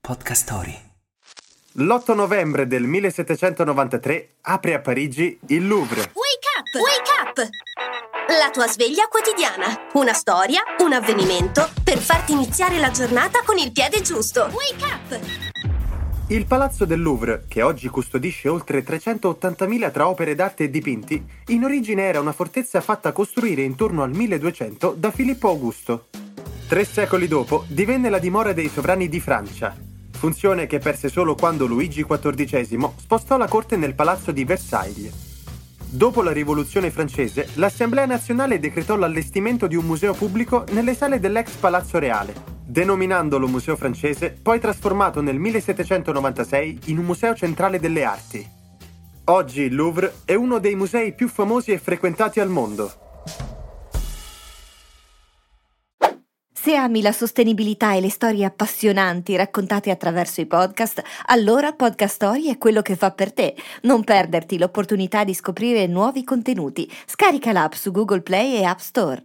Podcast Story. L'8 novembre del 1793 apre a Parigi il Louvre. Wake up! Wake up! La tua sveglia quotidiana. Una storia, un avvenimento per farti iniziare la giornata con il piede giusto. Wake up! Il Palazzo del Louvre, che oggi custodisce oltre 380.000 tra opere d'arte e dipinti, in origine era una fortezza fatta costruire intorno al 1200 da Filippo Augusto. Tre secoli dopo divenne la dimora dei sovrani di Francia, funzione che perse solo quando Luigi XIV spostò la corte nel palazzo di Versailles. Dopo la rivoluzione francese, l'Assemblea nazionale decretò l'allestimento di un museo pubblico nelle sale dell'ex Palazzo Reale, denominandolo Museo francese, poi trasformato nel 1796 in un museo centrale delle arti. Oggi il Louvre è uno dei musei più famosi e frequentati al mondo. Se ami la sostenibilità e le storie appassionanti raccontate attraverso i podcast, allora Podcast Story è quello che fa per te. Non perderti l'opportunità di scoprire nuovi contenuti. Scarica l'app su Google Play e App Store.